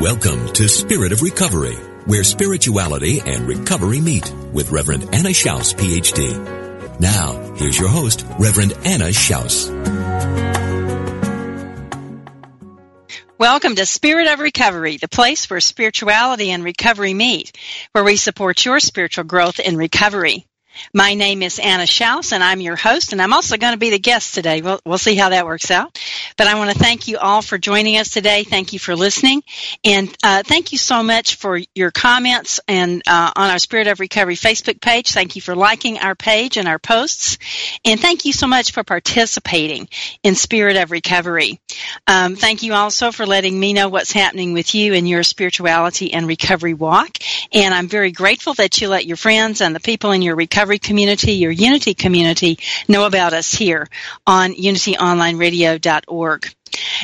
Welcome to Spirit of Recovery, where spirituality and recovery meet with Reverend Anna Schaus, PhD. Now, here's your host, Reverend Anna Schaus. Welcome to Spirit of Recovery, the place where spirituality and recovery meet, where we support your spiritual growth in recovery. My name is Anna Schaus, and I'm your host, and I'm also going to be the guest today. We'll, we'll see how that works out. But I want to thank you all for joining us today. Thank you for listening, and uh, thank you so much for your comments and uh, on our Spirit of Recovery Facebook page. Thank you for liking our page and our posts, and thank you so much for participating in Spirit of Recovery. Um, thank you also for letting me know what's happening with you in your spirituality and recovery walk. And I'm very grateful that you let your friends and the people in your recovery recovery community, your Unity community, know about us here on unityonlineradio.org.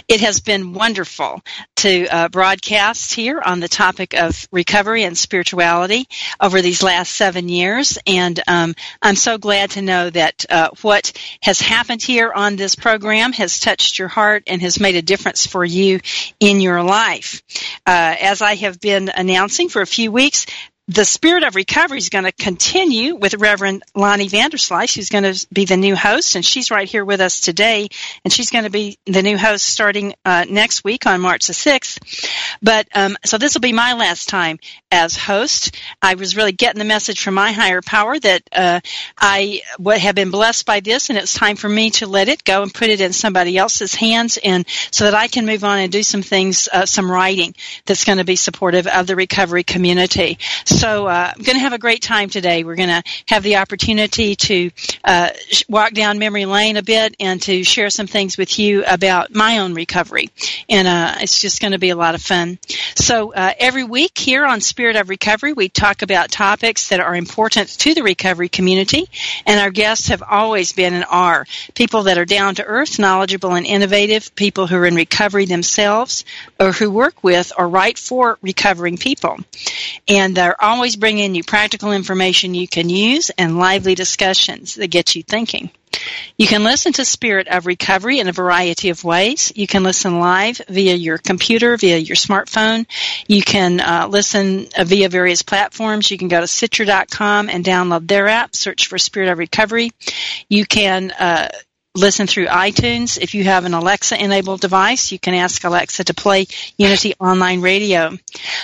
It has been wonderful to uh, broadcast here on the topic of recovery and spirituality over these last seven years, and um, I'm so glad to know that uh, what has happened here on this program has touched your heart and has made a difference for you in your life. Uh, as I have been announcing for a few weeks, the spirit of recovery is going to continue with Reverend Lonnie Vanderslice, who's going to be the new host, and she's right here with us today, and she's going to be the new host starting uh, next week on March the 6th. But um, so this will be my last time as host. I was really getting the message from my higher power that uh, I have been blessed by this, and it's time for me to let it go and put it in somebody else's hands, and so that I can move on and do some things, uh, some writing that's going to be supportive of the recovery community. Uh, I'm going to have a great time today. We're going to have the opportunity to uh, walk down memory lane a bit and to share some things with you about my own recovery. And uh, it's just going to be a lot of fun. So uh, every week here on Spirit of Recovery, we talk about topics that are important to the recovery community. And our guests have always been and are people that are down to earth, knowledgeable, and innovative, people who are in recovery themselves or who work with or write for recovering people. And they're always bringing you practical information you can use and lively discussions that get you thinking. You can listen to Spirit of Recovery in a variety of ways. You can listen live via your computer, via your smartphone. You can uh, listen uh, via various platforms. You can go to Stitcher.com and download their app, search for Spirit of Recovery. You can uh, listen through iTunes. If you have an Alexa enabled device, you can ask Alexa to play Unity Online Radio.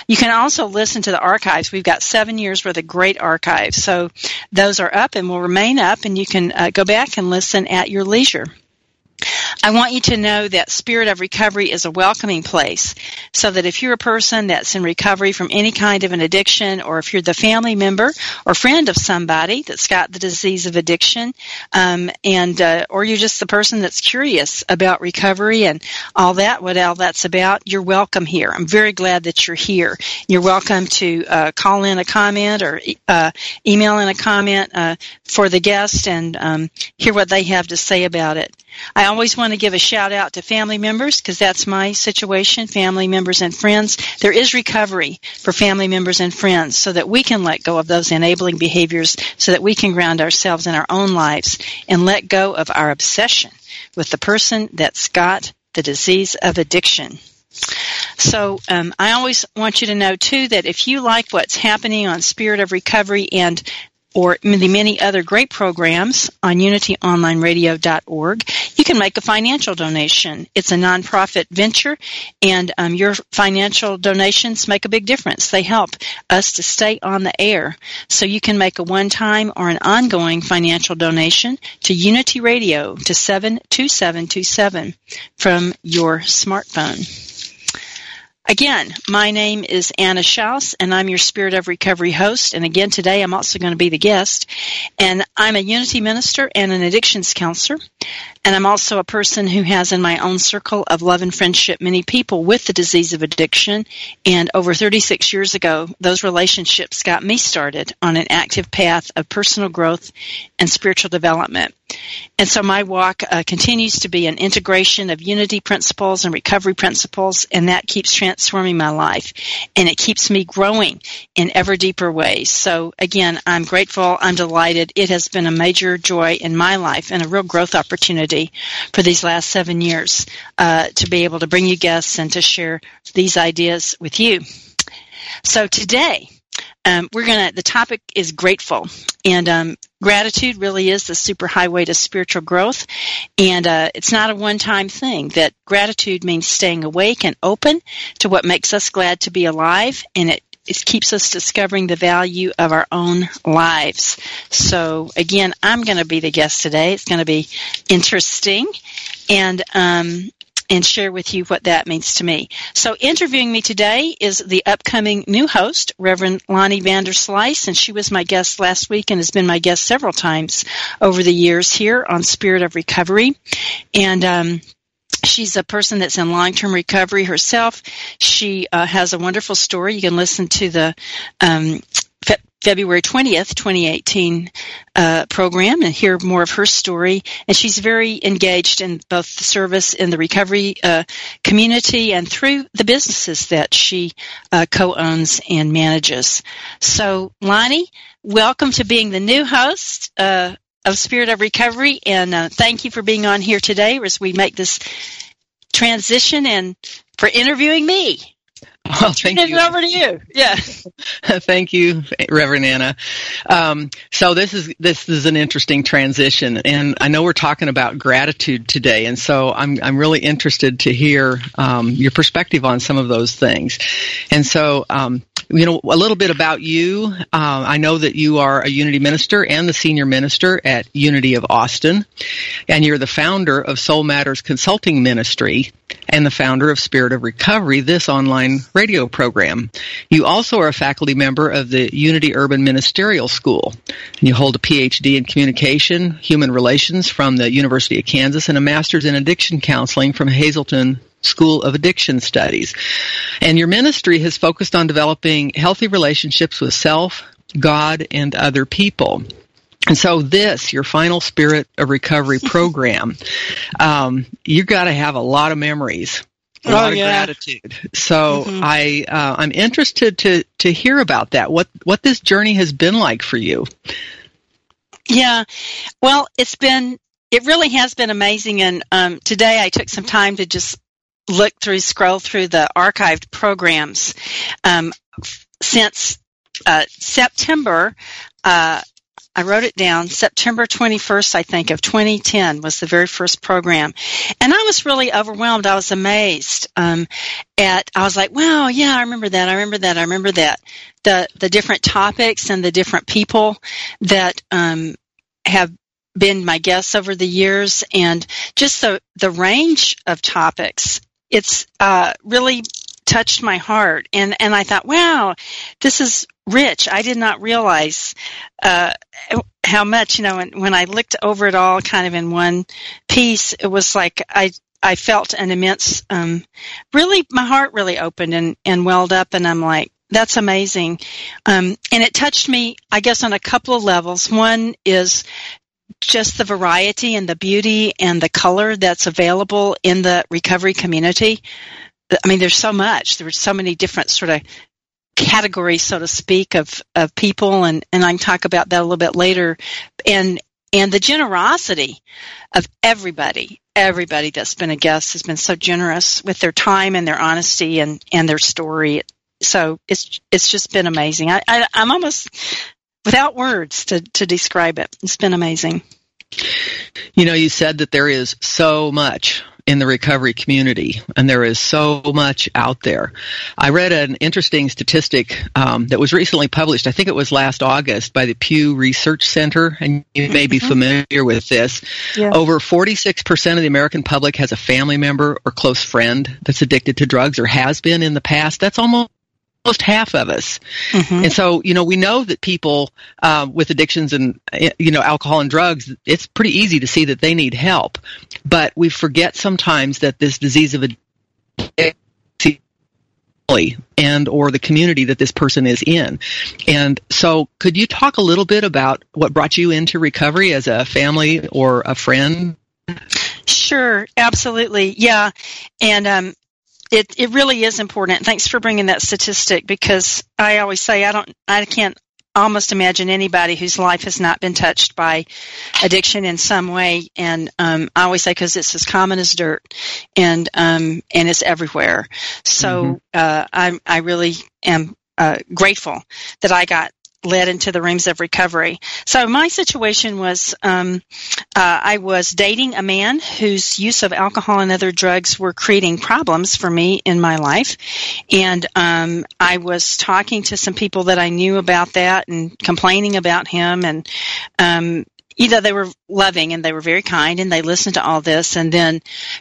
You can also listen to the archives. We've got seven years worth of great archives. So those are up and will remain up, and you can uh, go back and listen at your leisure. I want you to know that Spirit of Recovery is a welcoming place so that if you're a person that's in recovery from any kind of an addiction or if you're the family member or friend of somebody that's got the disease of addiction um, and uh, or you're just the person that's curious about recovery and all that, what all that's about, you're welcome here. I'm very glad that you're here. You're welcome to uh, call in a comment or uh, email in a comment uh, for the guest and um, hear what they have to say about it. I always want to give a shout out to family members because that's my situation, family members and friends. There is recovery for family members and friends so that we can let go of those enabling behaviors so that we can ground ourselves in our own lives and let go of our obsession with the person that's got the disease of addiction. So um, I always want you to know too that if you like what's happening on Spirit of Recovery and or the many other great programs on unityonlineradio.org, you can make a financial donation. It's a nonprofit venture, and um, your financial donations make a big difference. They help us to stay on the air. So you can make a one-time or an ongoing financial donation to Unity Radio to 72727 from your smartphone. Again, my name is Anna Schaus, and I'm your Spirit of Recovery host. And again, today I'm also going to be the guest. And I'm a Unity minister and an addictions counselor. And I'm also a person who has in my own circle of love and friendship many people with the disease of addiction. And over 36 years ago, those relationships got me started on an active path of personal growth and spiritual development. And so my walk uh, continues to be an integration of unity principles and recovery principles, and that keeps transforming my life. And it keeps me growing in ever deeper ways. So again, I'm grateful. I'm delighted. It has been a major joy in my life and a real growth opportunity for these last seven years uh, to be able to bring you guests and to share these ideas with you. So today, um, we're gonna. The topic is grateful, and um, gratitude really is the superhighway to spiritual growth. And uh, it's not a one-time thing. That gratitude means staying awake and open to what makes us glad to be alive, and it it keeps us discovering the value of our own lives. So again, I'm going to be the guest today. It's going to be interesting, and um, and share with you what that means to me. So interviewing me today is the upcoming new host, Reverend Lonnie Vanderslice, and she was my guest last week and has been my guest several times over the years here on Spirit of Recovery. And um, She's a person that's in long-term recovery herself. She uh, has a wonderful story. You can listen to the um, February 20th, 2018 uh, program and hear more of her story. And she's very engaged in both the service in the recovery uh, community and through the businesses that she uh, co-owns and manages. So, Lonnie, welcome to being the new host uh, of Spirit of Recovery, and uh, thank you for being on here today as we make this transition and for interviewing me. Well, thank you. over to you. Yeah. thank you, Reverend Anna. Um, so this is this is an interesting transition, and I know we're talking about gratitude today, and so I'm I'm really interested to hear um, your perspective on some of those things. And so, um, you know, a little bit about you. Uh, I know that you are a Unity minister and the senior minister at Unity of Austin, and you're the founder of Soul Matters Consulting Ministry and the founder of Spirit of Recovery, this online radio program. You also are a faculty member of the Unity Urban Ministerial School. And you hold a PhD in Communication, Human Relations from the University of Kansas and a master's in Addiction Counseling from Hazelden School of Addiction Studies. And your ministry has focused on developing healthy relationships with self, God, and other people. And so this, your final spirit of recovery program, um, you got to have a lot of memories, a oh, lot of yeah. gratitude. So Mhm. I, uh, I'm interested to to hear about that. What what this journey has been like for you. Yeah. Well, it's been, it really has been amazing. And um, today I took some time to just look through, scroll through the archived programs. Um, since uh, September, uh, I wrote it down. September 21st, I think, of 2010 was the very first program. And I was really overwhelmed. I was amazed um, at, I was like, wow, yeah, I remember that. I remember that. I remember that. The, the different topics and the different people that um, have been my guests over the years and just the, the range of topics. It's uh, really touched my heart. And, and I thought, wow, this is rich. I did not realize uh, how much, you know, when, when I looked over it all kind of in one piece, it was like I I felt an immense, um, really, my heart really opened and, and welled up, and I'm like, that's amazing. Um, and it touched me, I guess, on a couple of levels. One is just the variety and the beauty and the color that's available in the recovery community. I mean, there's so much. There's so many different sort of categories, so to speak, of, of people, and, and I can talk about that a little bit later. And and the generosity of everybody, everybody that's been a guest has been so generous with their time and their honesty and, and their story. So it's it's just been amazing. I, I I'm almost without words to to describe it. It's been amazing. You know, you said that there is so much in the recovery community, and there is so much out there. I read an interesting statistic um, that was recently published. I think it was last August by the Pew Research Center, and you may be mm-hmm. familiar with this. Yeah. Over 46% of the American public has a family member or close friend that's addicted to drugs or has been in the past. That's almost almost half of us. Mm-hmm. And so, you know, we know that people um, with addictions and, you know, alcohol and drugs, it's pretty easy to see that they need help. But we forget sometimes that this disease of addiction and or the community that this person is in. And so could you talk a little bit about what brought you into recovery as a family or a friend? Sure, absolutely. Yeah. And um, it it really is important. Thanks for bringing that statistic because I always say I don't I can't almost imagine anybody whose life has not been touched by addiction in some way. And um, I always say because it's as common as dirt, and um, and it's everywhere. So mm-hmm. uh, I I really am uh, grateful that I got led into the rooms of recovery. So my situation was um, uh, I was dating a man whose use of alcohol and other drugs were creating problems for me in my life, and um, I was talking to some people that I knew about that and complaining about him and. Um, you know, they were loving and they were very kind and they listened to all this and then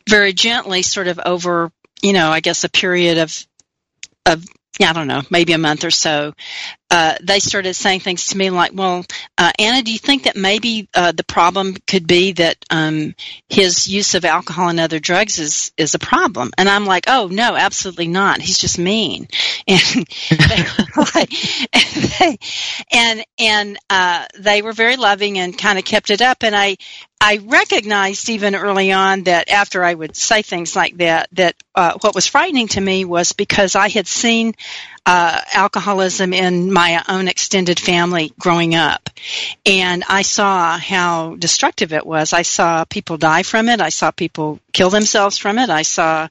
very gently sort of over, you know, I guess a period of of I don't know, maybe a month or so, uh, they started saying things to me like, "Well, uh, Anna, do you think that maybe uh, the problem could be that um, his use of alcohol and other drugs is is a problem?" And I'm like, "Oh no, absolutely not. He's just mean." And and they, and, and uh, they were very loving and kind of kept it up. And I I recognized even early on that after I would say things like that, that uh, what was frightening to me was because I had seen uh, alcoholism in my own extended family growing up. And I saw how destructive it was. I saw people die from it. I saw people kill themselves from it. I saw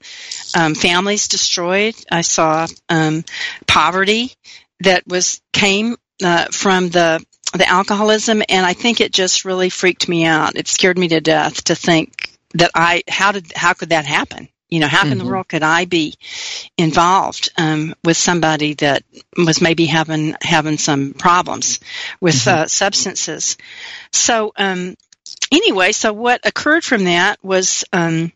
um, families destroyed. I saw um, poverty that was came uh, from the the alcoholism, and I think it just really freaked me out. It scared me to death to think that I how did how could that happen? You know, how mm-hmm. in the world could I be involved um, with somebody that was maybe having having some problems with mm-hmm. uh, substances? So um, anyway, so what occurred from that was um,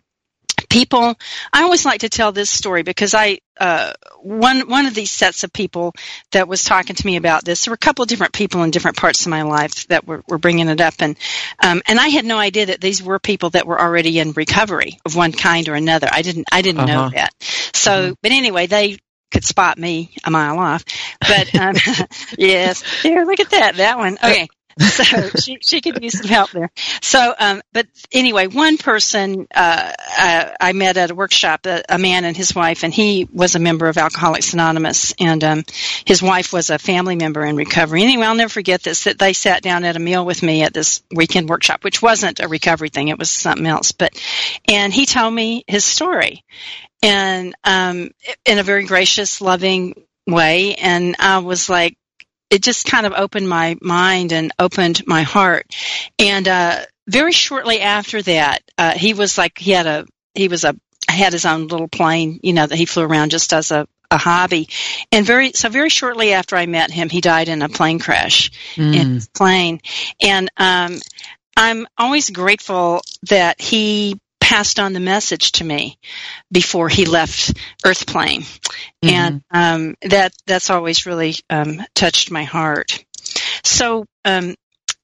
people i always like to tell this story because i uh, one one of these sets of people that was talking to me about this there were a couple of different people in different parts of my life that were, were bringing it up. And um, and i had no idea that these were people that were already in recovery of one kind or another. I didn't i didn't uh-huh. know that. So mm-hmm. but anyway they could spot me a mile off. But um, yes. Here look at that that one. Okay so she she could use some help there. So, um, but anyway, one person uh, uh, I met at a workshop, a, a, man and his wife, and he was a member of Alcoholics Anonymous, and um, his wife was a family member in recovery. Anyway, I'll never forget this that they sat down at a meal with me at this weekend workshop, which wasn't a recovery thing; it was something else. But and he told me his story, and um, in a very gracious, loving way, and I was like it just kind of opened my mind and opened my heart. And uh, very shortly after that, uh, he was like he had a he was a had his own little plane, you know, that he flew around just as a a hobby. And very so very shortly after I met him, he died in a plane crash mm. in his plane. And um, I'm always grateful that he passed on the message to me before he left Earth plane, mm-hmm. and um, that that's always really um, touched my heart. So um,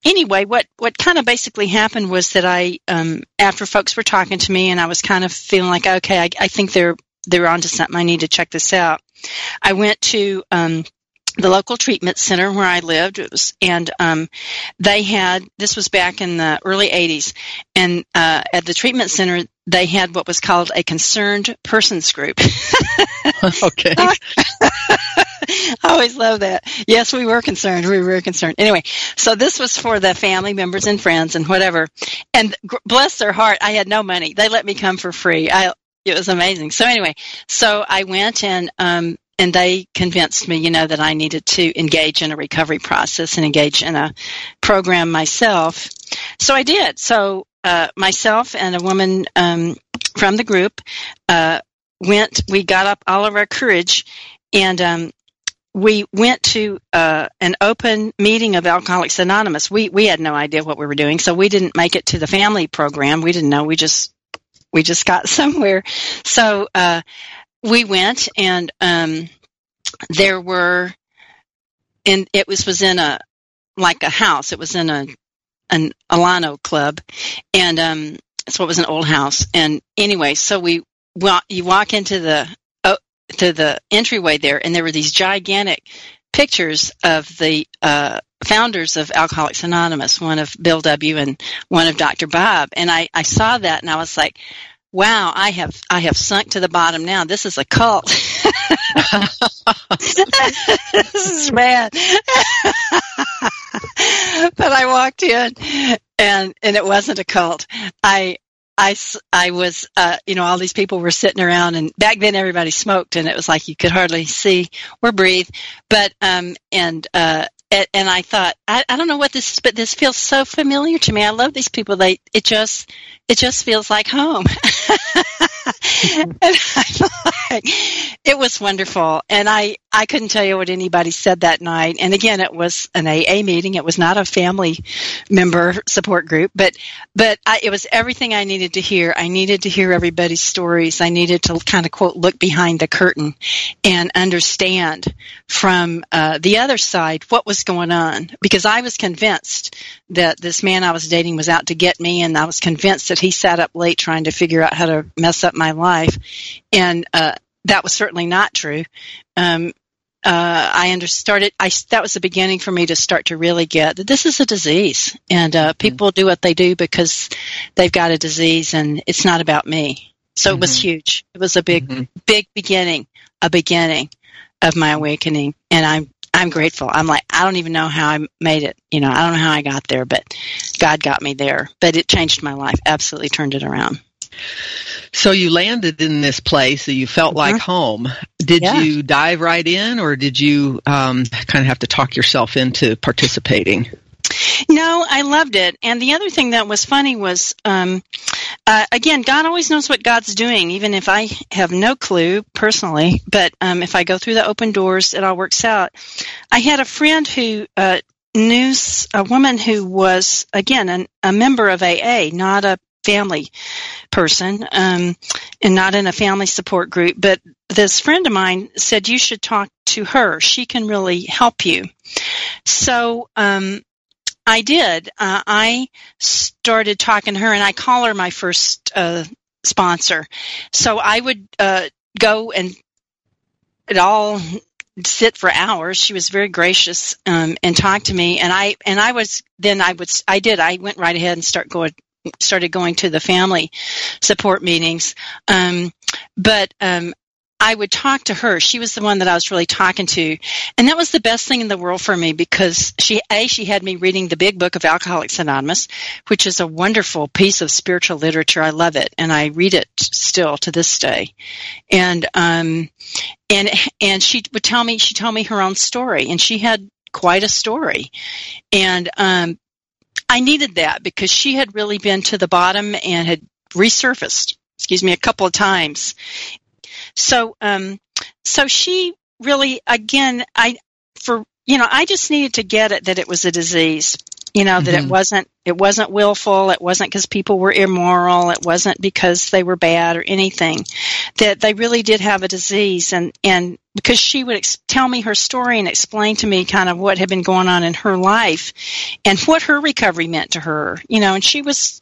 anyway, what what kind of basically happened was that I, um, after folks were talking to me, and I was kind of feeling like, okay, I, I think they're they're onto something. I need to check this out. I went to um, the local treatment center where I lived. Was, and um, they had this was back in the early '80s, and uh, at the treatment center they had what was called a concerned persons group. okay. I always love that. Yes, we were concerned. We were concerned. Anyway, so this was for the family members and friends and whatever. And bless their heart, I had no money. They let me come for free. I it was amazing. So anyway, so I went and um, and they convinced me, you know, that I needed to engage in a recovery process and engage in a program myself. So I did. So uh, myself and a woman um, from the group uh, went. We got up all of our courage, and um, we went to uh, an open meeting of Alcoholics Anonymous. We we had no idea what we were doing, so we didn't make it to the family program. We didn't know. We just we just got somewhere. So uh, we went, and um, there were, and it was was in a like a house. It was in a an Alano club, and um, so it was an old house. And anyway, so we well, you walk into the to the entryway there, and there were these gigantic pictures of the uh, founders of Alcoholics Anonymous, one of Bill W. and one of Dr. Bob. And I, I saw that, and I was like, wow, I have I have sunk to the bottom now. This is a cult. this is bad. but I walked in and and it wasn't a cult. I I, I was, uh, you know, all these people were sitting around, and back then everybody smoked, and it was like you could hardly see or breathe. But, um, and, uh, and I thought, I, I don't know what this is, but this feels so familiar to me. I love these people. They, it just, it just feels like home. and I it was wonderful. And I, I couldn't tell you what anybody said that night. And again, it was an AA meeting. It was not a family member support group, but, but I, it was everything I needed to hear. I needed to hear everybody's stories. I needed to kind of quote, look behind the curtain and understand from uh, the other side what was going on because I was convinced that this man I was dating was out to get me and I was convinced that he sat up late trying to figure out how to mess up my life. And, uh, that was certainly not true. Um, uh, I started. I that was the beginning for me to start to really get that this is a disease, and uh, mm-hmm. people do what they do because they've got a disease, and it's not about me. So mm-hmm. it was mm-hmm. huge. It was a big, mm-hmm. big beginning, a beginning of my awakening, and I'm I'm grateful. I'm like I don't even know how I made it. You know, I don't know how I got there, but God got me there. But it changed my life. Absolutely turned it around. So you landed in this place that you felt like uh-huh. home. Did yeah. you dive right in, or did you um, kind of have to talk yourself into participating? No, I loved it. And the other thing that was funny was, um, uh, again, God always knows what God's doing, even if I have no clue personally. But um, if I go through the open doors, it all works out. I had a friend who uh, knew a woman who was, again, an, a member of AA, not a family person um, and not in a family support group. But this friend of mine said you should talk to her. She can really help you. So um, I did. Uh, I started talking to her, and I call her my first uh, sponsor. So I would uh, go and it all sit for hours. She was very gracious um, and talked to me, and I and I was then I would I did I went right ahead and start going started going to the family support meetings. Um, but um, I would talk to her. She was the one that I was really talking to. And that was the best thing in the world for me because she, A, she had me reading the big book of Alcoholics Anonymous, which is a wonderful piece of spiritual literature. I love it. And I read it still to this day. And, um, and, and she would tell me, she told me her own story and she had quite a story. And, um, I needed that because she had really been to the bottom and had resurfaced, excuse me, a couple of times. So, um, so she really, again, I, for, you know, I just needed to get it that it was a disease you know that mm-hmm. it wasn't it wasn't willful it wasn't because people were immoral it wasn't because they were bad or anything that they really did have a disease and and because she would ex- tell me her story and explain to me kind of what had been going on in her life and what her recovery meant to her you know and she was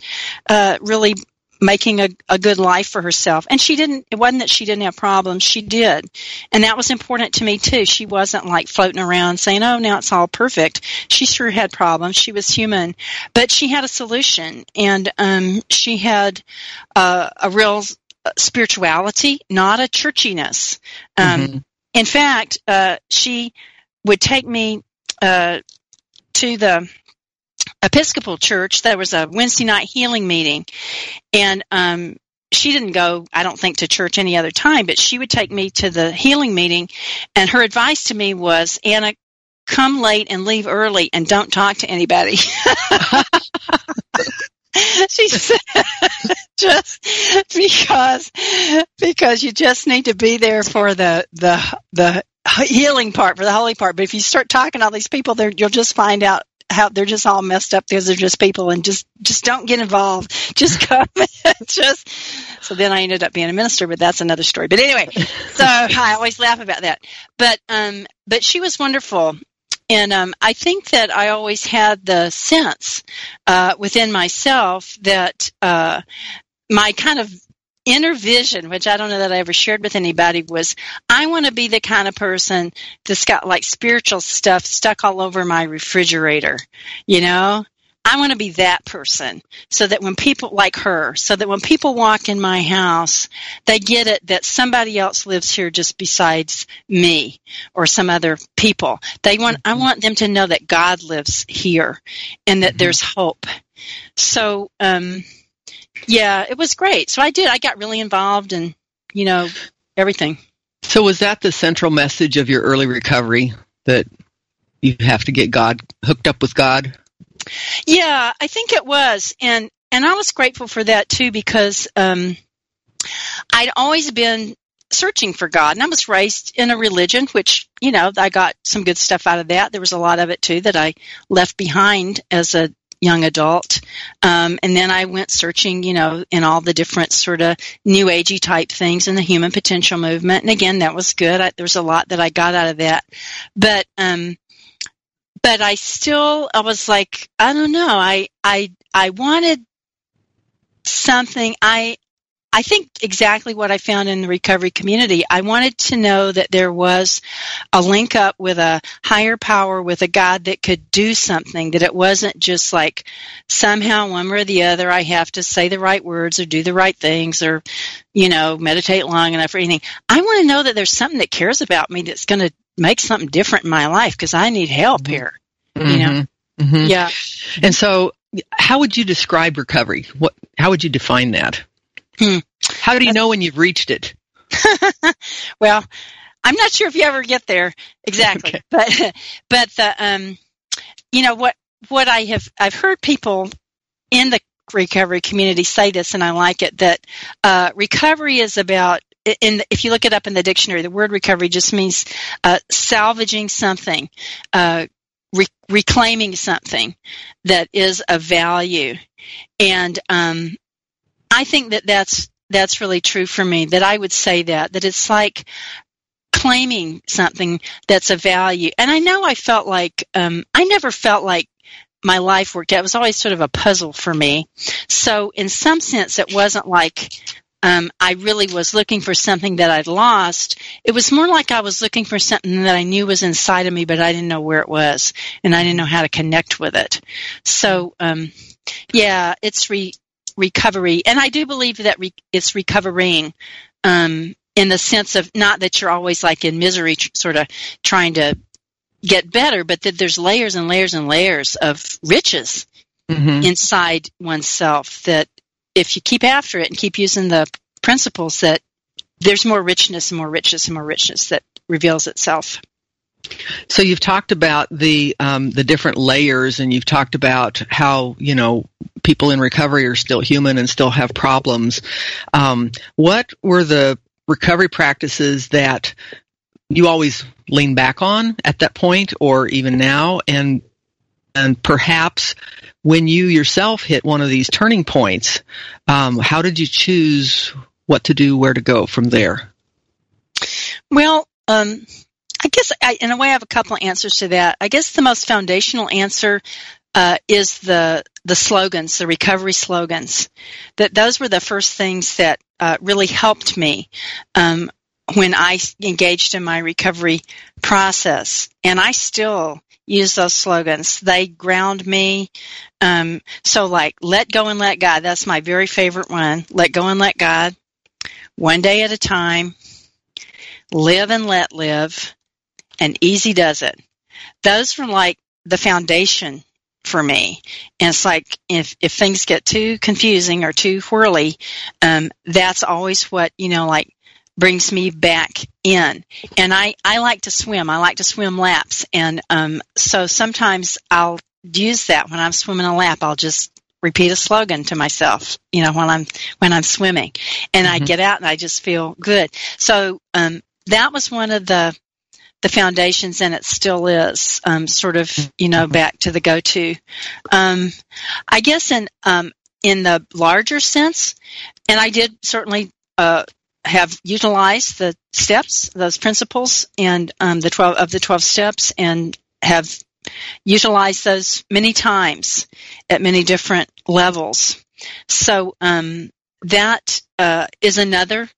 uh, really making a, a good life for herself. And she didn't, it wasn't that she didn't have problems. She did. And that was important to me too. She wasn't like floating around saying, oh, now it's all perfect. She sure had problems. She was human, but she had a solution and, um, she had, uh, a real spirituality, not a churchiness. Um, mm-hmm. in fact, uh, she would take me, uh, to the Episcopal Church, there was a Wednesday night healing meeting, and um, she didn't go, I don't think, to church any other time, but she would take me to the healing meeting. And her advice to me was, Anna, come late and leave early and don't talk to anybody. she said, just because, because you just need to be there for the, the, the healing part, for the holy part. But if you start talking to all these people, there, you'll just find out how they're just all messed up. Because they're just people and just just don't get involved. Just come just so then i ended up being a minister but that's another story. But anyway so i always laugh about that. But um but she was wonderful. And um, I think that I always had the sense uh, within myself that uh, my kind of inner vision, which I don't know that I ever shared with anybody, was I want to be the kind of person that's got like spiritual stuff stuck all over my refrigerator, you know? I want to be that person so that when people like her, so that when people walk in my house, they get it that somebody else lives here just besides me or some other people. They want, I mm-hmm. want them to know that God lives here and that mm-hmm. there's hope. So, um, yeah, it was great. So I did. I got really involved and, you know, everything. So was that the central message of your early recovery that you have to get God hooked up with God? Yeah, I think it was, and and I was grateful for that too because um, I'd always been searching for God, and I was raised in a religion, which you know I got some good stuff out of that. There was a lot of it too that I left behind as a young adult, um, and then I went searching, you know, in all the different sort of new agey type things in the human potential movement, and again that was good. I, there was a lot that I got out of that, but um, but I still I was like I don't know. I I I wanted something. I I think exactly what I found in the recovery community. I wanted to know that there was a link up with a higher power, with a God that could do something, that it wasn't just like somehow one way or the other I have to say the right words or do the right things or, you know, meditate long enough or anything. I want to know that there's something that cares about me that's going to make something different in my life because I need help mm-hmm. here. Mm-hmm. You know? Mm-hmm. Yeah. And so, how would you describe recovery? What? How would you define that? Hmm. How do you know when you've reached it? well, I'm not sure if you ever get there exactly, okay. but but the um, you know what what I have I've heard people in the recovery community say this, and I like it that uh, recovery is about in, the, if you look it up in the dictionary, the word recovery just means uh, salvaging something, uh, re- reclaiming something that is of value. And um, I think that that's that's really true for me. That I would say that that it's like claiming something that's of value. And I know I felt like um, I never felt like my life worked out. It was always sort of a puzzle for me. So in some sense, it wasn't like um, I really was looking for something that I'd lost. It was more like I was looking for something that I knew was inside of me, but I didn't know where it was, and I didn't know how to connect with it. So, um, yeah, it's re- recovery, and I do believe that re- it's recovering. Um, in the sense of not that you're always like in misery, tr- sort of trying to get better, but that there's layers and layers and layers of riches mm-hmm. inside oneself that if you keep after it and keep using the principles that there's more richness and more richness and more richness that reveals itself. So you've talked about the um, the different layers, and you've talked about how you know people in recovery are still human and still have problems. Um, what were the recovery practices that you always lean back on at that point, or even now, and and perhaps when you yourself hit one of these turning points, um, how did you choose what to do, where to go from there? Well, um, I guess I, in a way I have a couple of answers to that. I guess the most foundational answer uh, is the the slogans, the recovery slogans. That those were the first things that uh, really helped me um, when I engaged in my recovery process, and I still use those slogans. They ground me. Um, so, like, let go and let God. That's my very favorite one. Let go and let God. One day at a time. Live and let live. And easy does it. Those were like the foundation for me. And it's like if if things get too confusing or too whirly, um, that's always what you know, like brings me back in. And I I like to swim. I like to swim laps, and um, so sometimes I'll use that when I'm swimming a lap. I'll just repeat a slogan to myself, you know, when I'm when I'm swimming, and mm-hmm. I get out and I just feel good. So um, that was one of the the foundations, and it still is um, sort of you know back to the go to. Um, I guess in um, in the larger sense, and I did certainly. Uh, have utilized the steps, those principles, and um, the twelve of the twelve steps, and have utilized those many times at many different levels. So um, that uh, is another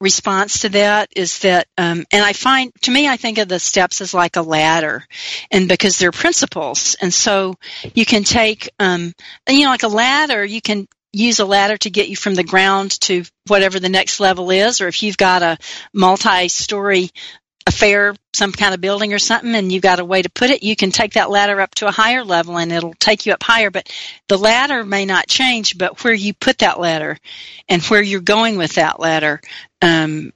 response to that is that um, and i find to me i think of the steps as like a ladder and because they're principles and so you can take um, you know like a ladder you can use a ladder to get you from the ground to whatever the next level is or if you've got a multi-story a fair some kind of building or something and you've got a way to put it you can take that ladder up to a higher level and it'll take you up higher. But the ladder may not change but where you put that ladder and where you're going with that ladder um,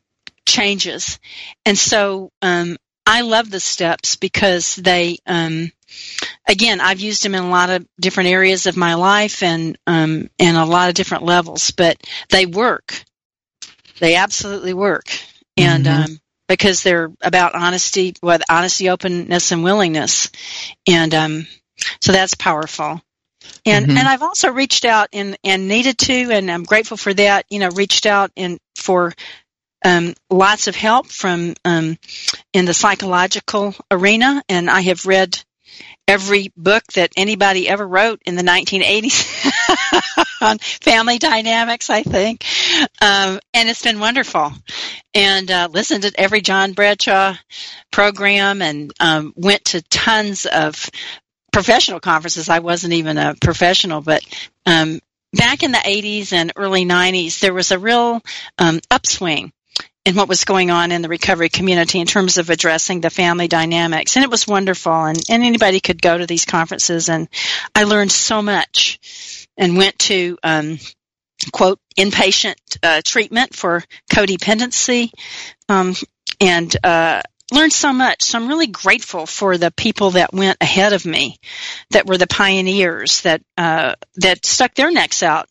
changes. And so um, i love the steps because they um, again i've used them in a lot of different areas of my life and um, and a lot of different levels but they work. They absolutely work. And mm-hmm. um, because they're about honesty, with honesty, openness, and willingness, and um, so that's powerful. And mm-hmm. and I've also reached out and and needed to, and I'm grateful for that. You know, reached out and for um, lots of help from um, in the psychological arena, and I have read every book that anybody ever wrote in the 1980s on family dynamics, I think. Um, and it's been wonderful. And uh, listened to every John Bradshaw program and um, went to tons of professional conferences. I wasn't even a professional, but um, back in the 80s and early 90s, there was a real um, upswing in what was going on in the recovery community in terms of addressing the family dynamics. And it was wonderful. And, and anybody could go to these conferences. And I learned so much and went to, um, quote, inpatient uh, treatment for codependency um, and uh, learned so much. So I'm really grateful for the people that went ahead of me, that were the pioneers, that, uh, that stuck their necks out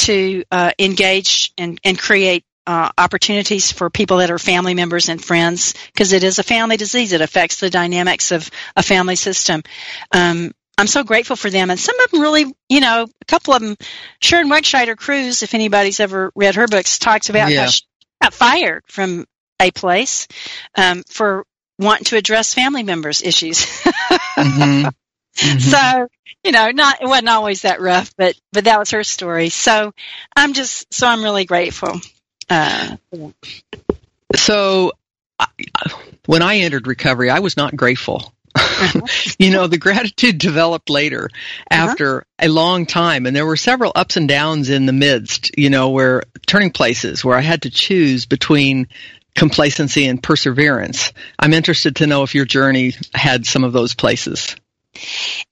to uh, engage and, and create uh, opportunities for people that are family members and friends because it is a family disease. It affects the dynamics of a family system. Um, I'm so grateful for them, and some of them really, you know, a couple of them. Sharon Wegscheider Cruse, if anybody's ever read her books, talks about yeah. how she got fired from a place um, for wanting to address family members' issues. mm-hmm. Mm-hmm. So, you know, not it wasn't always that rough, but but that was her story. So, I'm just so I'm really grateful uh, so, I, when I entered recovery, I was not grateful. Uh-huh. you know, the gratitude developed later uh-huh. after uh-huh. a long time, and there were several ups and downs in the midst, you know, where turning places where I had to choose between complacency and perseverance. I'm interested to know if your journey had some of those places.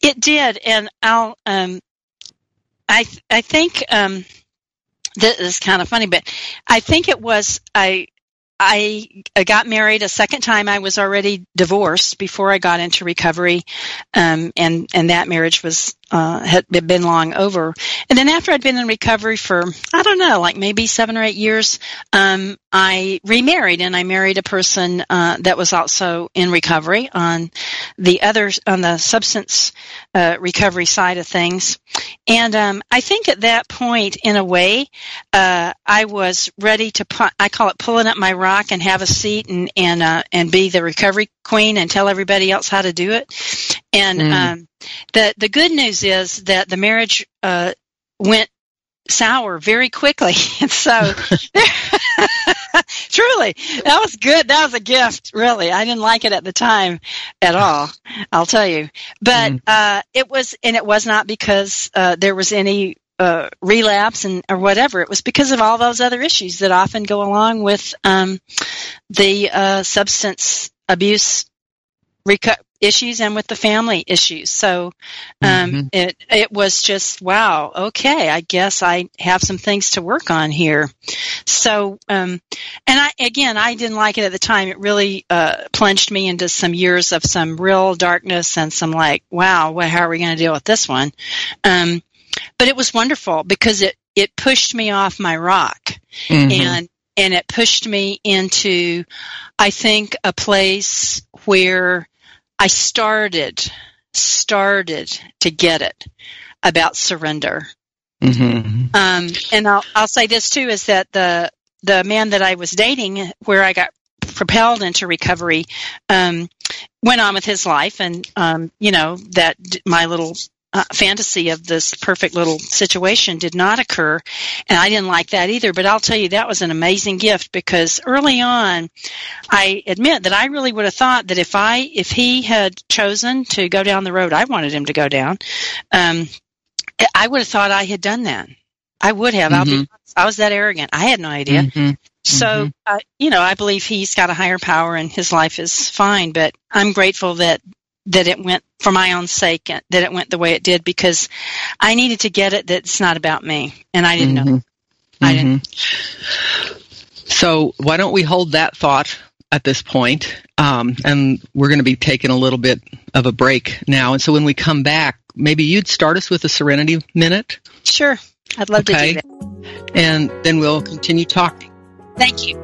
It did, and I'll, um, I, I think, um, this is kind of funny, but I think it was I I got married a second time. I was already divorced before I got into recovery, um, and and that marriage was uh, had been long over. And then after I'd been in recovery for I don't know, like maybe seven or eight years, um, I remarried, and I married a person uh, that was also in recovery on the other on the substance uh, recovery side of things. And um, I think at that point, in a way, uh, I was ready to. Pu- I call it pulling up my rock and have a seat and and uh, and be the recovery queen and tell everybody else how to do it. And mm. um, the the good news is that the marriage uh, went sour very quickly, and so truly that was good. That was a gift, really. I didn't like it at the time at all. I'll tell you, but mm. uh, it was, and it was not because uh, there was any uh, relapse and or whatever. It was because of all those other issues that often go along with um, the uh, substance abuse reco- issues and with the family issues. So um, mm-hmm. it it was just wow. Okay, I guess I have some things to work on here. So um, and I again I didn't like it at the time. It really uh, plunged me into some years of some real darkness and some like wow, well, how are we going to deal with this one? Um, but it was wonderful because it it pushed me off my rock mm-hmm. and and it pushed me into I think a place where I started started to get it about surrender. Mm-hmm. Um, and I'll, I'll say this too is that the the man that I was dating, where I got propelled into recovery, um, went on with his life, and um, you know that my little uh, fantasy of this perfect little situation did not occur. And I didn't like that either. But I'll tell you, that was an amazing gift because early on, I admit that I really would have thought that if I, if he had chosen to go down the road I wanted him to go down, um, I would have thought I had done that. I would have. Mm-hmm. Be, I was that arrogant. I had no idea. Mm-hmm. So, mm-hmm. uh, you know, I believe he's got a higher power and his life is fine, but I'm grateful that that it went for my own sake that it went the way it did because I needed to get it that it's not about me and I didn't mm-hmm. know. I didn't. Mm-hmm. So why don't we hold that thought at this point? Um, and we're going to be taking a little bit of a break now. And so when we come back, maybe you'd start us with a Serenity Minute. Sure, I'd love okay. to do that. And then we'll continue talking. Thank you.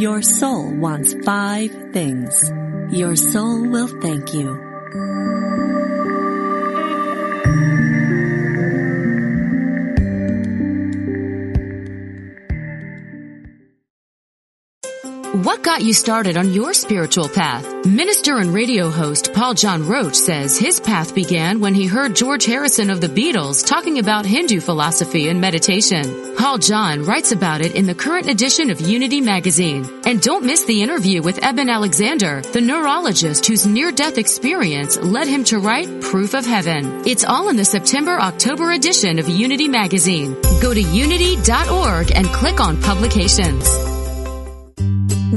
your soul wants five things. Your soul will thank you. What got you started on your spiritual path? Minister and radio host Paul John Roach says his path began when he heard George Harrison of the Beatles talking about Hindu philosophy and meditation. Paul John writes about it in the current edition of Unity magazine. And don't miss the interview with Eben Alexander, the neurologist whose near-death experience led him to write Proof of Heaven. It's all in the September-October edition of Unity magazine. Go to unity.org and click on publications.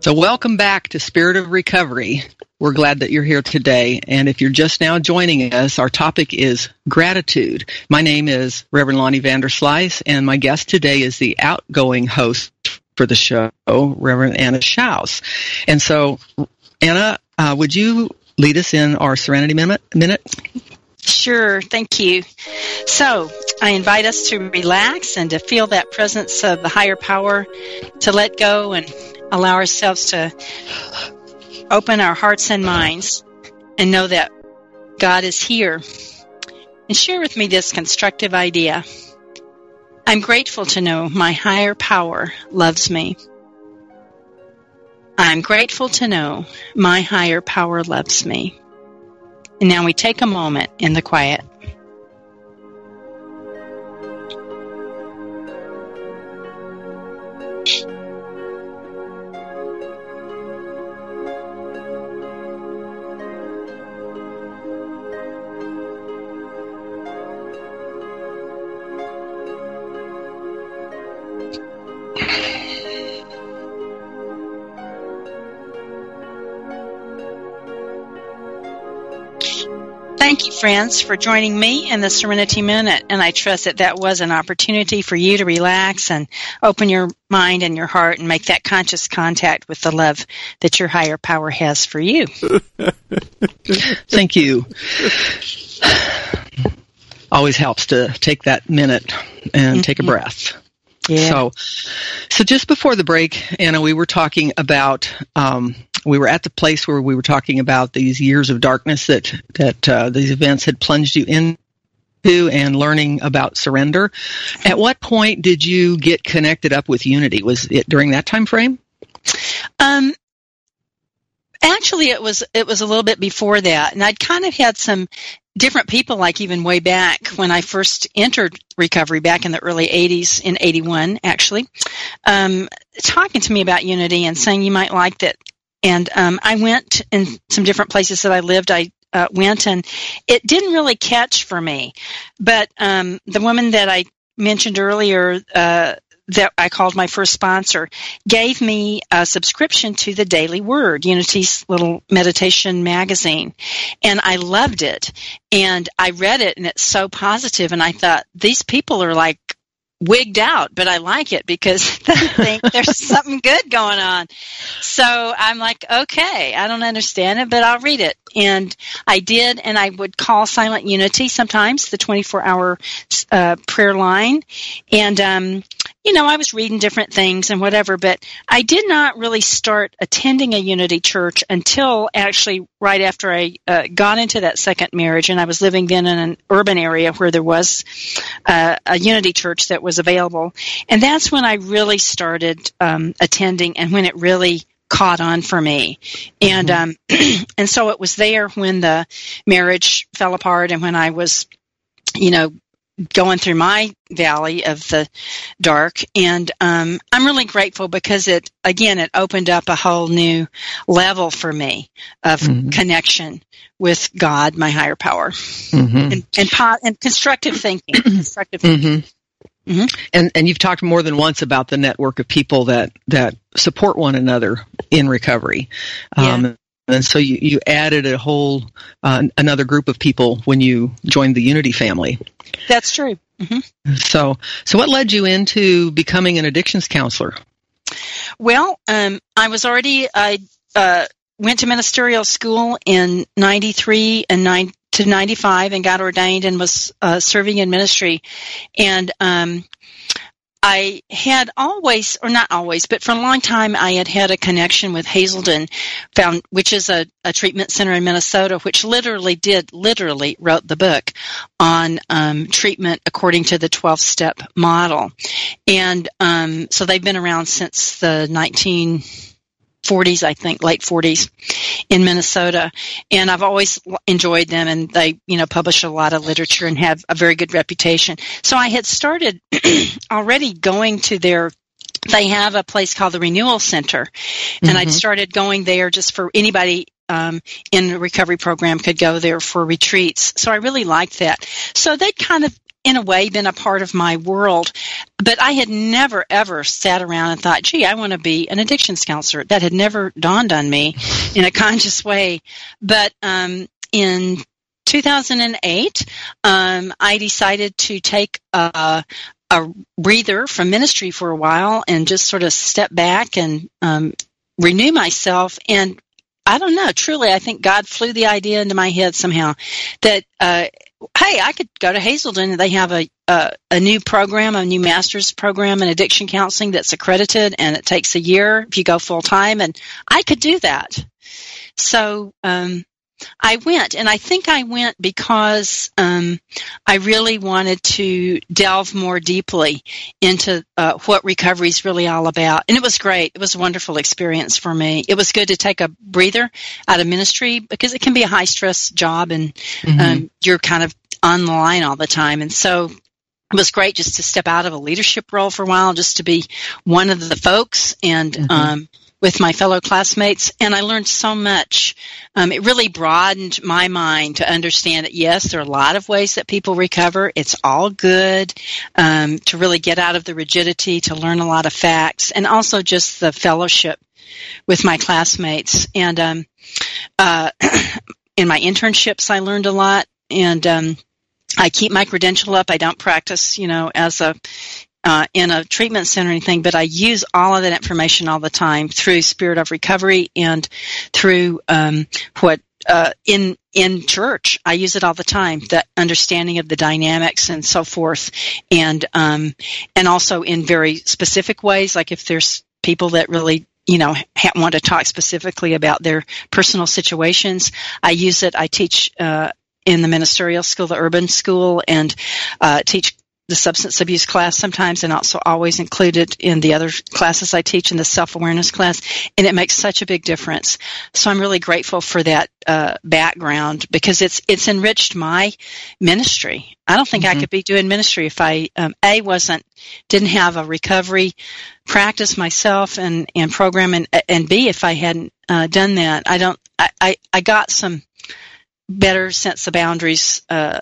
So welcome back to Spirit of Recovery. We're glad that you're here today. And if you're just now joining us, our topic is gratitude. My name is Reverend Lonnie Vanderslice, and my guest today is the outgoing host for the show, Reverend Anna Schaus. And so, Anna, uh, would you lead us in our Serenity Minute? minute? Sure, thank you. So, I invite us to relax and to feel that presence of the higher power, to let go and allow ourselves to open our hearts and minds and know that God is here. And share with me this constructive idea. I'm grateful to know my higher power loves me. I'm grateful to know my higher power loves me. And now we take a moment in the quiet. Friends, for joining me in the Serenity Minute. And I trust that that was an opportunity for you to relax and open your mind and your heart and make that conscious contact with the love that your higher power has for you. Thank you. Always helps to take that minute and mm-hmm. take a breath. Yeah. So, so just before the break, Anna, we were talking about um, we were at the place where we were talking about these years of darkness that that uh, these events had plunged you into and learning about surrender. At what point did you get connected up with Unity? Was it during that time frame? Um, actually, it was it was a little bit before that, and I'd kind of had some different people, like even way back when I first entered recovery back in the early 80s, in 81 actually, um, talking to me about Unity and saying you might like that and um, I went in some different places that I lived. I uh, went and it didn't really catch for me. But um, the woman that I mentioned earlier, uh, that I called my first sponsor, gave me a subscription to the Daily Word, Unity's little meditation magazine. And I loved it. And I read it and it's so positive. and I thought, these people are like wigged out, but I like it because they think there's something good going on. So I'm like, okay, I don't understand it, but I'll read it. And I did, and I would call Silent Unity sometimes, the 24 hour uh, prayer line. And um, you know, I was reading different things and whatever, but I did not really start attending a Unity church until actually right after I uh, got into that second marriage, and I was living then in an urban area where there was uh, a Unity church that was available, and that's when I really started um, attending, and when it really caught on for me, and mm-hmm. um, and so it was there when the marriage fell apart, and when I was you know going through my valley of the dark and um, i'm really grateful because it again it opened up a whole new level for me of mm-hmm. connection with god my higher power mm-hmm. and, and, po- and, constructive thinking constructive thinking mm-hmm. mm-hmm. And and you've talked more than once about the network of people that that support one another in recovery. Yeah. Um, and so you, you added a whole uh, another group of people when you joined the Unity family. That's true. Mm-hmm. So, so what led you into becoming an addictions counselor? Well, um, I was already I uh, went to ministerial school in '93 and nine to '95 and got ordained and was uh, serving in ministry, and um, I had always, or not always, but for a long time, I had had a connection with Hazelden, found which is a, a treatment center in Minnesota, which literally did literally wrote the book on um, treatment according to the twelve step model, and um, so they've been around since the nineteen. 40s, I think, late 40s in Minnesota. And I've always enjoyed them and they, you know, publish a lot of literature and have a very good reputation. So I had started already going to their they have a place called the Renewal Center, and mm-hmm. I'd started going there just for anybody um, in the recovery program could go there for retreats. So I really liked that. So they'd kind of in a way been a part of my world. But i had never ever sat around and thought gee i want to be an addictions counselor. That had never dawned on me in a conscious way. But um, in 2008 um, i decided to take a, a breather from ministry for a while and just sort of step back and um, renew myself. And I don't know. Truly, I think God flew the idea into my head somehow that, uh, hey, I could go to Hazelden. They have a, a, a new program, a new master's program in addiction counseling that's accredited, and it takes a year if you go full time, and I could do that. So um, I went, and I think I went because um, I really wanted to delve more deeply into uh, what recovery is really all about. And it was great. It was a wonderful experience for me. It was good to take a breather out of ministry because it can be a high stress job, and mm-hmm. um, you're kind of on the line all the time. And so it was great just to step out of a leadership role for a while, just to be one of the folks and mm-hmm. um, with my fellow classmates, and I learned so much. Um, it really broadened my mind to understand that yes, there are a lot of ways that people recover. It's all good um, to really get out of the rigidity, to learn a lot of facts, and also just the fellowship with my classmates. And um, uh, in my internships, I learned a lot, and um, I keep my credential up. I don't practice, you know, as a uh, in a treatment center or anything, but I use all of that information all the time through Spirit of Recovery and through um, what uh, in in church. I use it all the time. The understanding of the dynamics and so forth, and um, and also in very specific ways, like if there's people that really you know want to talk specifically about their personal situations. I use it. I teach. Uh, in the ministerial school, the urban school, and uh, teach the substance abuse class sometimes and also always included in the other classes I teach in the self awareness class. And it makes such a big difference. So I'm really grateful for that uh, background because it's it's enriched my ministry. I don't think mm-hmm. I could be doing ministry if I um, a wasn't didn't have a recovery practice myself and and program and and b if I hadn't uh, done that I don't I, I, I got some better sense of boundaries uh,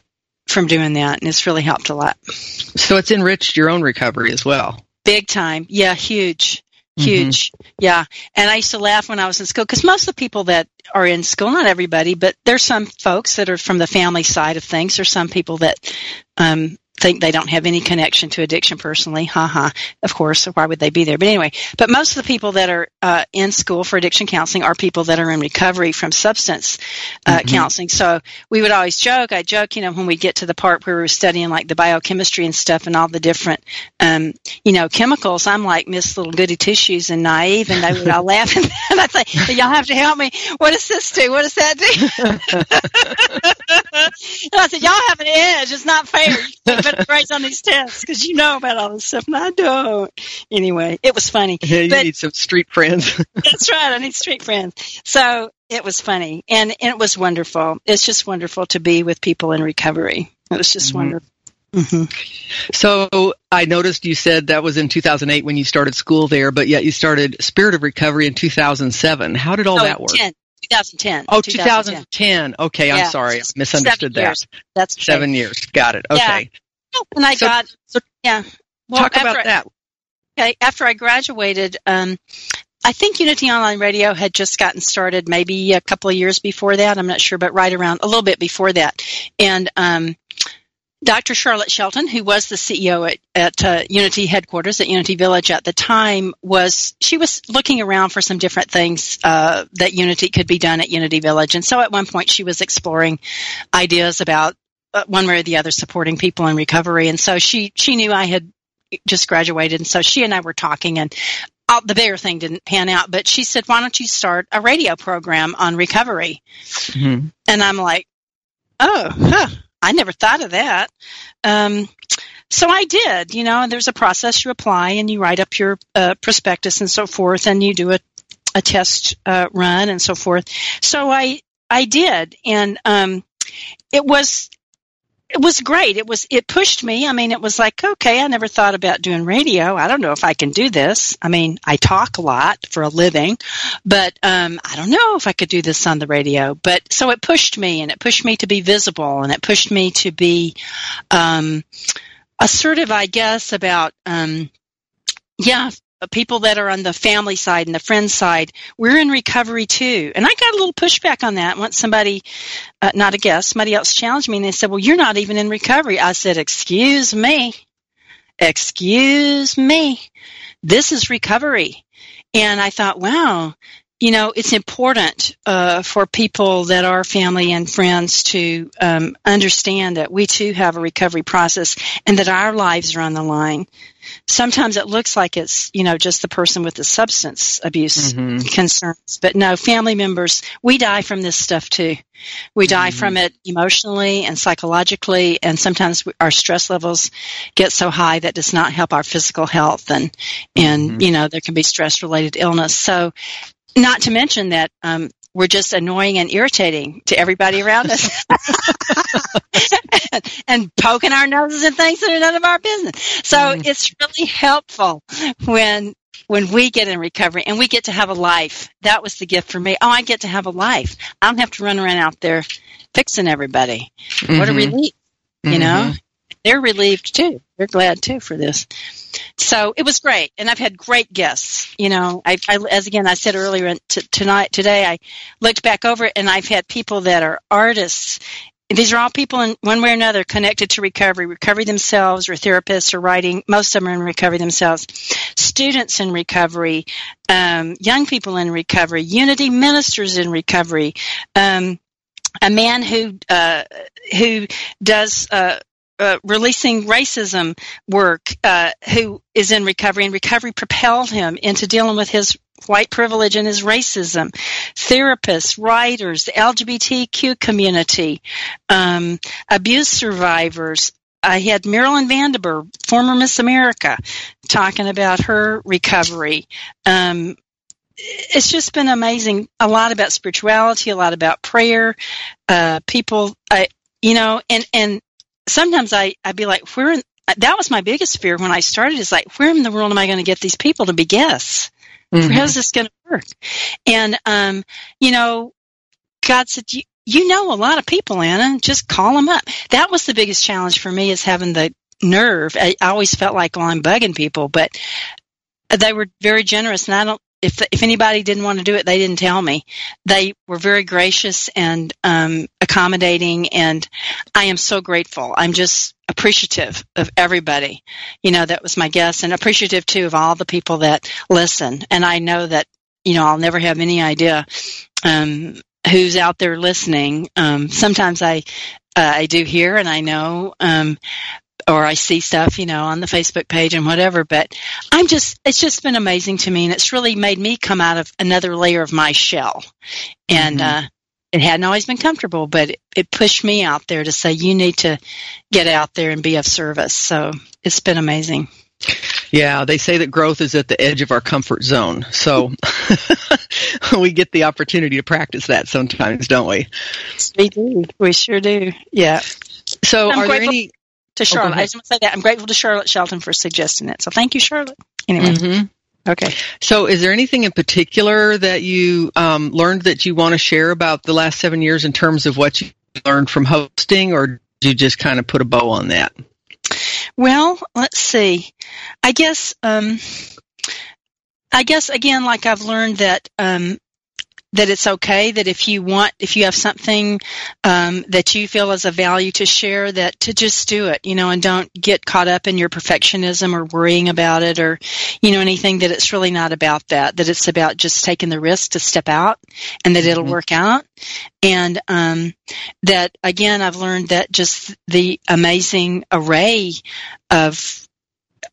from doing that, and it's really helped a lot. So it's enriched your own recovery as well. Big time, yeah, huge, mm-hmm. huge, mm-hmm. yeah. And I used to laugh when I was in school because most of the people that are in school, not everybody, but there's some folks that are from the family side of things. There's some people that um, think they don't have any connection to addiction personally. Ha ha. Of course, why would they be there? But anyway, but most of the people that are uh, in school for addiction counseling are people that are in recovery from substance uh, mm-hmm. counseling. So we would always joke. I joke, you know, when we get to the part where we are studying like the biochemistry and stuff and all the different, um, you know, chemicals. I'm like Miss Little Goody Tissues and naive, and they would all laugh. and I say, y'all have to help me. What does this do? What does that do? and I said, y'all have an edge. It's not fair better grades on these tests because you know about all this stuff and I don't. Anyway, it was funny. Yeah, you but, need some street friends. that's right. I need street friends. So it was funny and, and it was wonderful. It's just wonderful to be with people in recovery. It was just mm-hmm. wonderful. Mm-hmm. So I noticed you said that was in 2008 when you started school there, but yet you started Spirit of Recovery in 2007. How did all oh, that work? 10, 2010. Oh, 2010. 2010. Okay, I'm sorry. I misunderstood that. Years. That's seven years. Got it. Okay. And I so, got, yeah. Well, talk about I, that. Okay, after I graduated, um, I think Unity Online Radio had just gotten started maybe a couple of years before that. I'm not sure, but right around a little bit before that. And um, Dr. Charlotte Shelton, who was the CEO at, at uh, Unity headquarters at Unity Village at the time, was she was looking around for some different things uh, that Unity could be done at Unity Village, and so at one point she was exploring ideas about one way or the other supporting people in recovery, and so she she knew I had just graduated, and so she and I were talking, and all, the bigger thing didn't pan out, but she said, "Why don't you start a radio program on recovery?" Mm-hmm. And I'm like, "Oh, huh." I never thought of that. Um, so I did, you know, and there's a process you apply and you write up your uh, prospectus and so forth, and you do a, a test uh, run and so forth. So I I did, and um, it was it was great. It was it pushed me. I mean, it was like, okay, I never thought about doing radio. I don't know if I can do this. I mean, I talk a lot for a living, but um, I don't know if I could do this on the radio. But so it pushed me, and it pushed me to be visible, and it pushed me to be um, assertive, I guess, about um, yeah, people that are on the family side and the friend side, we're in recovery too. And I got a little pushback on that. Once somebody, uh, not a guest, somebody else challenged me and they said, well, you're not even in recovery. I said, excuse me. Excuse me. This is recovery. And I thought, wow, you know, it's important uh, for people that are family and friends to um, understand that we too have a recovery process and that our lives are on the line. Sometimes it looks like it's, you know, just the person with the substance abuse mm-hmm. concerns, but no, family members, we die from this stuff too. We die mm-hmm. from it emotionally and psychologically, and sometimes our stress levels get so high that does not help our physical health, and and mm-hmm. you know there can be stress related illness. So not to mention that um, we're just annoying and irritating to everybody around us and, and, poking our noses in things that are none of our business. So mm. it's really helpful when when we get in recovery and we get to have a life. That was the gift for me. Oh, I get to have a life. I don't have to run around out there fixing everybody. Mm-hmm. What a mm-hmm. relief, you mm-hmm. know? They're relieved too. They're glad too for this. So it was great, and I've had great guests. You know, I, I as again I said earlier t- tonight today, I looked back over it, and I've had people that are artists. These are all people in one way or another connected to recovery, recovery themselves, or therapists, or writing. Most of them are in recovery themselves. Students in recovery, um, young people in recovery, unity ministers in recovery. Um, a man who uh, who does uh, uh, releasing racism work, uh, who is in recovery, and recovery propelled him into dealing with his white privilege and his racism. Therapists, writers, the LGBTQ community, um, abuse survivors. I had Marilyn Van Derbur, former Miss America, talking about her recovery. Um, it's just been amazing. A lot about spirituality, a lot about prayer. Uh, people, I, you know, and and sometimes I, I'd be like, where, in, that was my biggest fear when I started is like, where in the world am I going to get these people to be guests? Mm-hmm. How's this going to work? And, um, you know, God said, you, you know a lot of people, Anna, just call them up. That was the biggest challenge for me is having the nerve. I, I always felt like, well, I'm bugging people, but they were very generous and I don't if if anybody didn't want to do it, they didn't tell me. They were very gracious and um, accommodating, and I am so grateful. I'm just appreciative of everybody, you know, that was my guest, and appreciative too of all the people that listen. And I know that you know I'll never have any idea um, who's out there listening. Um, sometimes I uh, I do hear, and I know um, or I see stuff, you know, on the Facebook page and whatever. But I'm just, it's just been amazing to me, and it's really made me come out of another layer of my shell. And mm-hmm. uh, it hadn't always been comfortable, but it, it pushed me out there to say, you need to get out there and be of service. So it's been amazing. Yeah, they say that growth is at the edge of our comfort zone. So we get the opportunity to practice that sometimes, don't we? We do. We sure do. Yeah. So, I'm are there any to Charlotte. Oh, I just want to say that I'm grateful to Charlotte Shelton for suggesting it. So thank you, Charlotte. Anyway. Mm-hmm. Okay. So, is there anything in particular that you um, learned that you want to share about the last seven years in terms of what you learned from hosting, or did you just kind of put a bow on that? Well, let's see. I guess, um, I guess again, like I've learned that um, that it's okay that if you want if you have something um, that you feel is a value to share that to just do it you know and don't get caught up in your perfectionism or worrying about it or you know anything that it's really not about that that it's about just taking the risk to step out and that it'll mm-hmm. work out and um, that again i've learned that just the amazing array of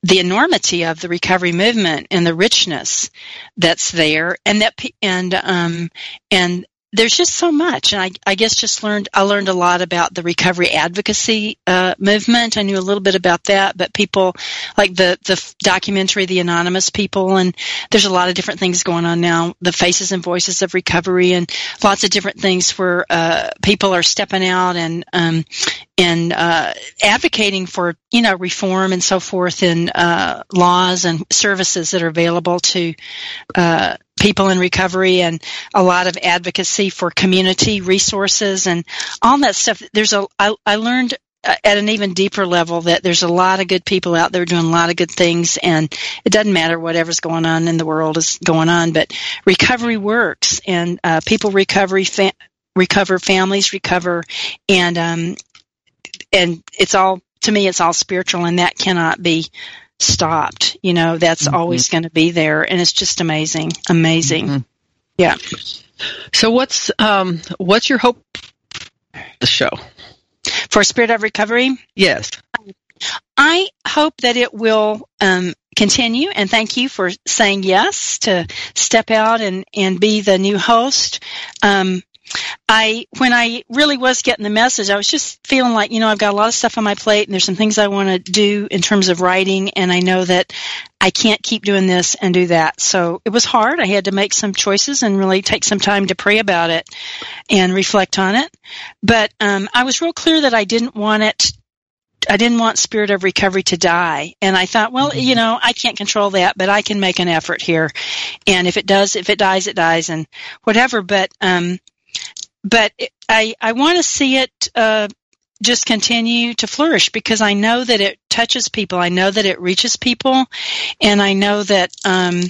the enormity of the recovery movement and the richness that's there, and that and um, and there's just so much, and I, I guess just learned I learned a lot about the recovery advocacy uh, movement. I knew a little bit about that, but people like the the documentary, the anonymous people, and there's a lot of different things going on now. The faces and voices of recovery, and lots of different things where uh, people are stepping out and um, and uh, advocating for you know reform and so forth in uh, laws and services that are available to uh, people in recovery and a lot of advocacy for community resources and all that stuff. There's a, I, I learned at an even deeper level that there's a lot of good people out there doing a lot of good things and it doesn't matter whatever's going on in the world is going on, but recovery works and uh, people recovery, fa- recover, families recover and, um, and it's all, to me, it's all spiritual and that cannot be stopped. You know, that's mm-hmm. always going to be there, and it's just amazing, amazing. Mm-hmm. Yeah. So what's um what's your hope? The show for Spirit of Recovery. Yes. I hope that it will um, continue, and thank you for saying yes to step out and, and be the new host. Um, I when I really was getting the message, I was just feeling like, you know, I've got a lot of stuff on my plate and there's some things I want to do in terms of writing and I know that I can't keep doing this and do that. So it was hard. I had to make some choices and really take some time to pray about it and reflect on it. But um, I was real clear that I didn't want it I didn't want Spirit of Recovery to die. And I thought, well, you know, I can't control that, but I can make an effort here. And if it does, if it dies, it dies and whatever. But, um, but I I want to see it uh, just continue to flourish because I know that it touches people. I know that it reaches people, and I know that um,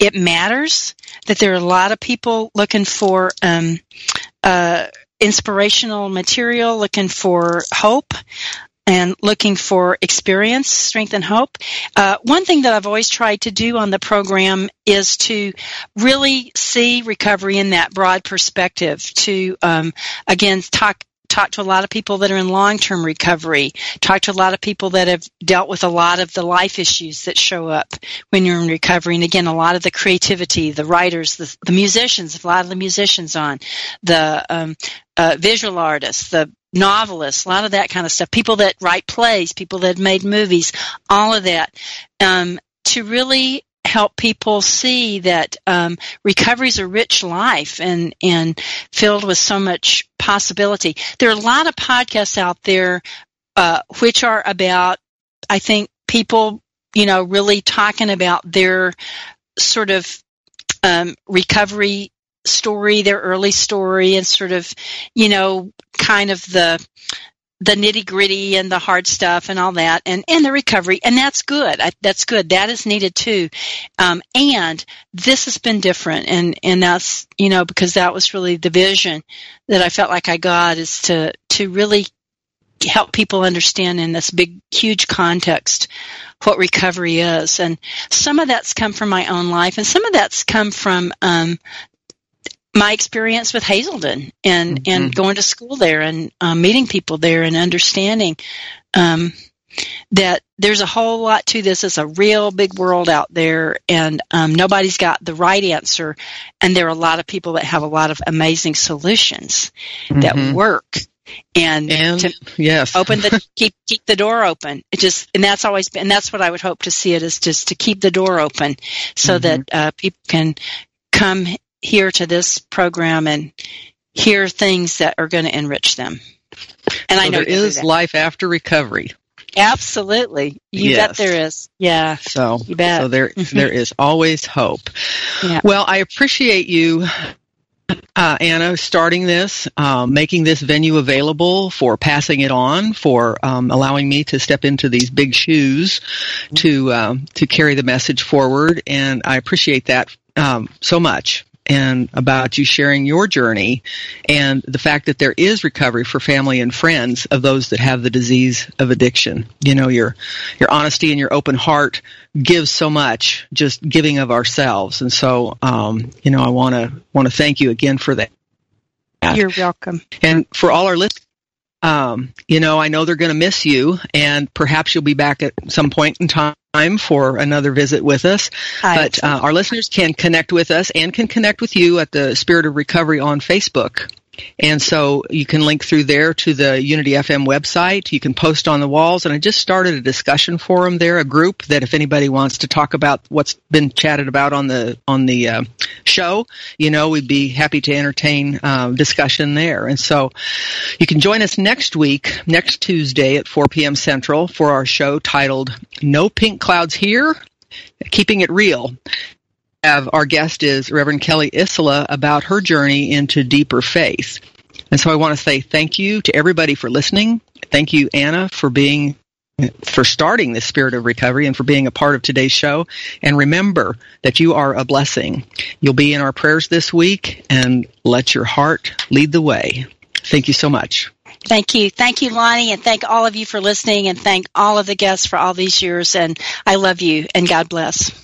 it matters. That there are a lot of people looking for um, uh, inspirational material, looking for hope and looking for experience, strength, and hope. Uh, one thing that I've always tried to do on the program is to really see recovery in that broad perspective. To um, again talk talk to a lot of people that are in long-term recovery, talk to a lot of people that have dealt with a lot of the life issues that show up when you're in recovery. And again, a lot of the creativity, the writers, the, the musicians, a lot of the musicians on, the um, uh, visual artists, the novelists, a lot of that kind of stuff, people that write plays, people that made movies, all of that, um, to really help people see that um, recovery is a rich life and and filled with so much possibility. There are a lot of podcasts out there uh, which are about, I think, people, you know, really talking about their sort of um, recovery story, their early story, and sort of, you know, kind of the the nitty gritty and the hard stuff and all that, and and the recovery, and that's good. I, that's good. That is needed too. Um, and this has been different, and and that's you know because that was really the vision that I felt like I got is to to really help people understand in this big huge context what recovery is and some of that's come from my own life and some of that's come from um, my experience with Hazelden and mm-hmm. and going to school there and um, meeting people there and understanding um, that there's a whole lot to this. It's a real big world out there, and um, nobody's got the right answer. And there are a lot of people that have a lot of amazing solutions mm-hmm. that work. And, and to yes. open the keep keep the door open. It just and that's always been and that's what I would hope to see it is just to keep the door open so mm-hmm. that uh, people can come here to this program and hear things that are going to enrich them. And so I know there is life after recovery. Absolutely. You yes. bet there is. Yeah. So, you bet. so there, there is always hope. Yeah. Well, I appreciate you, uh, Anna, starting this, um, making this venue available, for passing it on, for um, allowing me to step into these big shoes to um, to carry the message forward, and I appreciate that um, so much and about you sharing your journey and the fact that there is recovery for family and friends of those that have the disease of addiction. You know, your your honesty and your open heart gives so much just giving of ourselves. And so um, you know, I want to want to thank you again for that. You're welcome. And for all our listeners um, you know, I know they're going to miss you, and perhaps you'll be back at some point in time time for another visit with us. I but uh, our listeners can connect with us and can connect with you at the Spirit of Recovery on Facebook. And so you can link through there to the Unity FM website. You can post on the walls. And I just started a discussion forum there, a group that if anybody wants to talk about what's been chatted about on the on the uh, show, you know, we'd be happy to entertain uh, discussion there. And so you can join us next week, next Tuesday at 4 p.m. Central for our show titled "No Pink Clouds Here." Keeping it real have our guest is Reverend Kelly Isola about her journey into deeper faith. And so I want to say thank you to everybody for listening. Thank you, Anna, for being for starting the spirit of recovery and for being a part of today's show. And remember that you are a blessing. You'll be in our prayers this week and let your heart lead the way. Thank you so much. Thank you. Thank you, Lonnie, and thank all of you for listening and thank all of the guests for all these years. And I love you and God bless.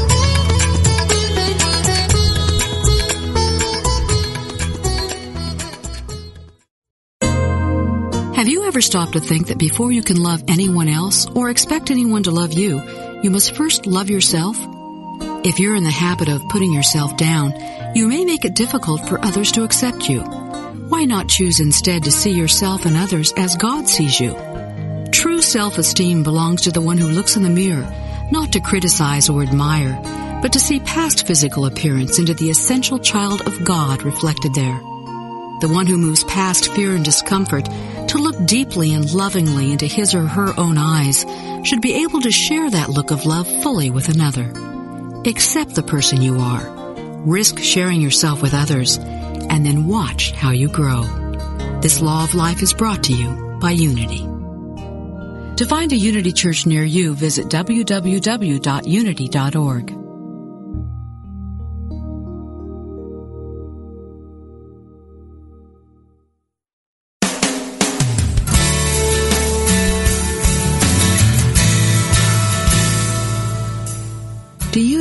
Ever stopped to think that before you can love anyone else or expect anyone to love you, you must first love yourself? If you're in the habit of putting yourself down, you may make it difficult for others to accept you. Why not choose instead to see yourself and others as God sees you? True self-esteem belongs to the one who looks in the mirror, not to criticize or admire, but to see past physical appearance into the essential child of God reflected there. The one who moves past fear and discomfort to look deeply and lovingly into his or her own eyes should be able to share that look of love fully with another. Accept the person you are. Risk sharing yourself with others and then watch how you grow. This law of life is brought to you by Unity. To find a Unity Church near you, visit www.unity.org.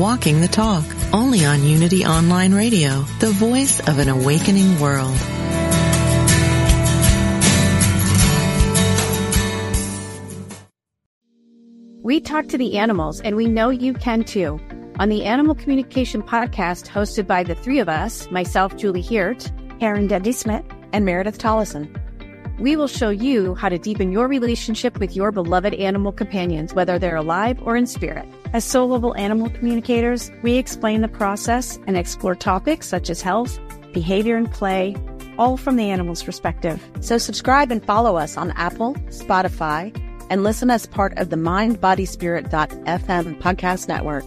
Walking the Talk, only on Unity Online Radio, the voice of an awakening world. We talk to the animals, and we know you can too. On the Animal Communication Podcast, hosted by the three of us myself, Julie Hiert, Karen Dudley Smith, and Meredith Tollison we will show you how to deepen your relationship with your beloved animal companions, whether they're alive or in spirit. As soul level animal communicators, we explain the process and explore topics such as health, behavior, and play, all from the animal's perspective. So subscribe and follow us on Apple, Spotify, and listen as part of the mindbodyspirit.fm podcast network.